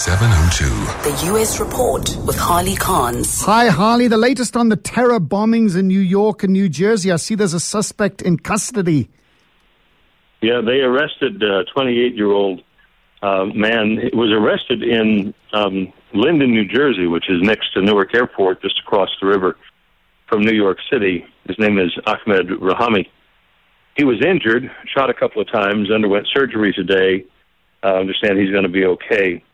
702. The U.S. Report with Harley Carnes. Hi, Harley. The latest on the terror bombings in New York and New Jersey. I see there's a suspect in custody. Yeah, they arrested a 28 year old uh, man. He was arrested in um, Linden, New Jersey, which is next to Newark Airport, just across the river from New York City. His name is Ahmad Rahami. He was injured, shot a couple of times, underwent surgery today. I understand he's going to be okay.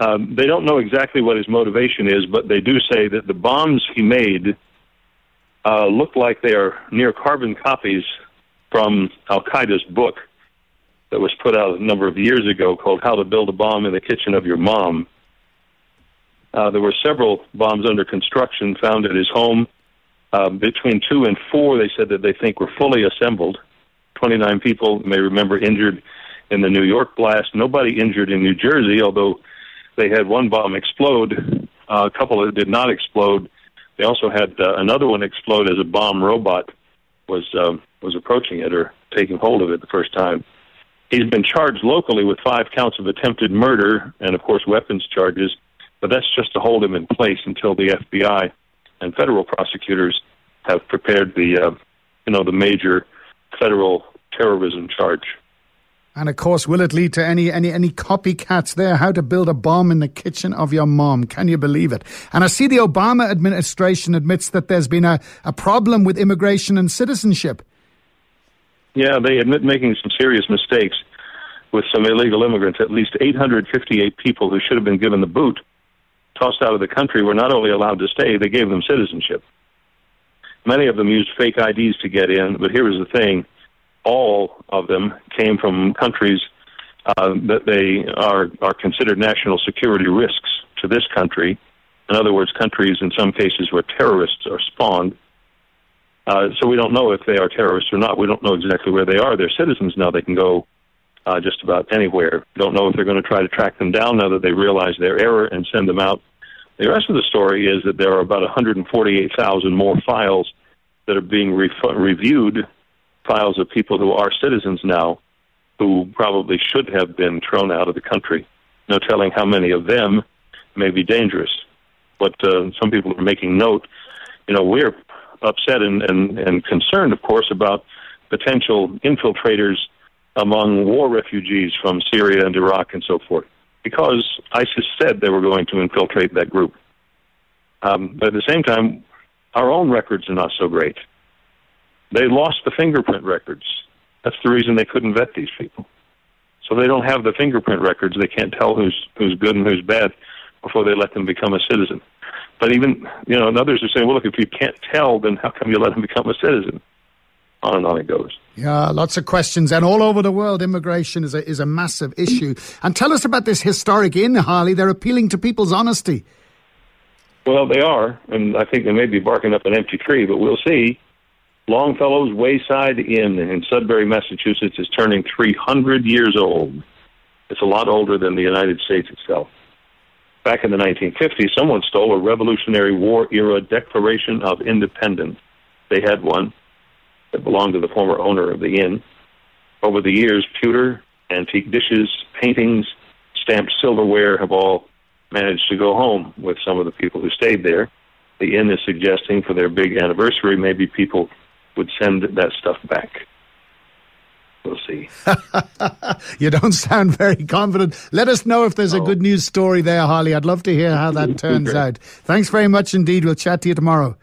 Um, they don't know exactly what his motivation is, but they do say that the bombs he made uh, look like they are near carbon copies from Al Qaeda's book that was put out a number of years ago called How to Build a Bomb in the Kitchen of Your Mom. Uh, there were several bombs under construction found at his home. Uh, between two and four, they said that they think were fully assembled. 29 people may remember injured in the New York blast. Nobody injured in New Jersey, although they had one bomb explode. Uh, a couple that did not explode. They also had uh, another one explode as a bomb robot was um, was approaching it or taking hold of it the first time. He's been charged locally with five counts of attempted murder and, of course, weapons charges. But that's just to hold him in place until the FBI and federal prosecutors have prepared the, uh, you know, the major federal terrorism charge. And of course, will it lead to any, any, any copycats there? How to build a bomb in the kitchen of your mom. Can you believe it? And I see the Obama administration admits that there's been a, a problem with immigration and citizenship. Yeah, they admit making some serious mistakes with some illegal immigrants. At least 858 people who should have been given the boot, tossed out of the country, were not only allowed to stay, they gave them citizenship. Many of them used fake IDs to get in, but here is the thing all of them came from countries uh, that they are are considered national security risks to this country. In other words, countries in some cases where terrorists are spawned. Uh, so we don't know if they are terrorists or not. We don't know exactly where they are. They're citizens now. They can go uh, just about anywhere. Don't know if they're going to try to track them down now that they realize their error and send them out. The rest of the story is that there are about 148,000 more files that are being re- reviewed files of people who are citizens now who probably should have been thrown out of the country. No telling how many of them may be dangerous. But uh, some people are making note. You know, we're upset and, and, and concerned, of course, about potential infiltrators among war refugees from Syria and Iraq and so forth, because ISIS said they were going to infiltrate that group. Um, but at the same time, our own records are not so great. They lost the fingerprint records. That's the reason they couldn't vet these people. So they don't have the fingerprint records. They can't tell who's who's good and who's bad before they let them become a citizen. But even you know, and others are saying, well, look, if you can't tell, then how come you let them become a citizen? On and on it goes. Yeah, lots of questions, and all over the world, immigration is a is a massive issue. And tell us about this historic inn, Harley. They're appealing to people's honesty. Well, they are, and I think they may be barking up an empty tree, but we'll see. Longfellow's Wayside Inn in Sudbury, Massachusetts is turning 300 years old. It's a lot older than the United States itself. Back in the 1950s, someone stole a Revolutionary War era Declaration of Independence. They had one that belonged to the former owner of the inn. Over the years, pewter, antique dishes, paintings, stamped silverware have all managed to go home with some of the people who stayed there. The inn is suggesting for their big anniversary, maybe people would send that stuff back. We'll see. you don't sound very confident. Let us know if there's oh. a good news story there, Harley. I'd love to hear how that turns out. Thanks very much indeed. We'll chat to you tomorrow.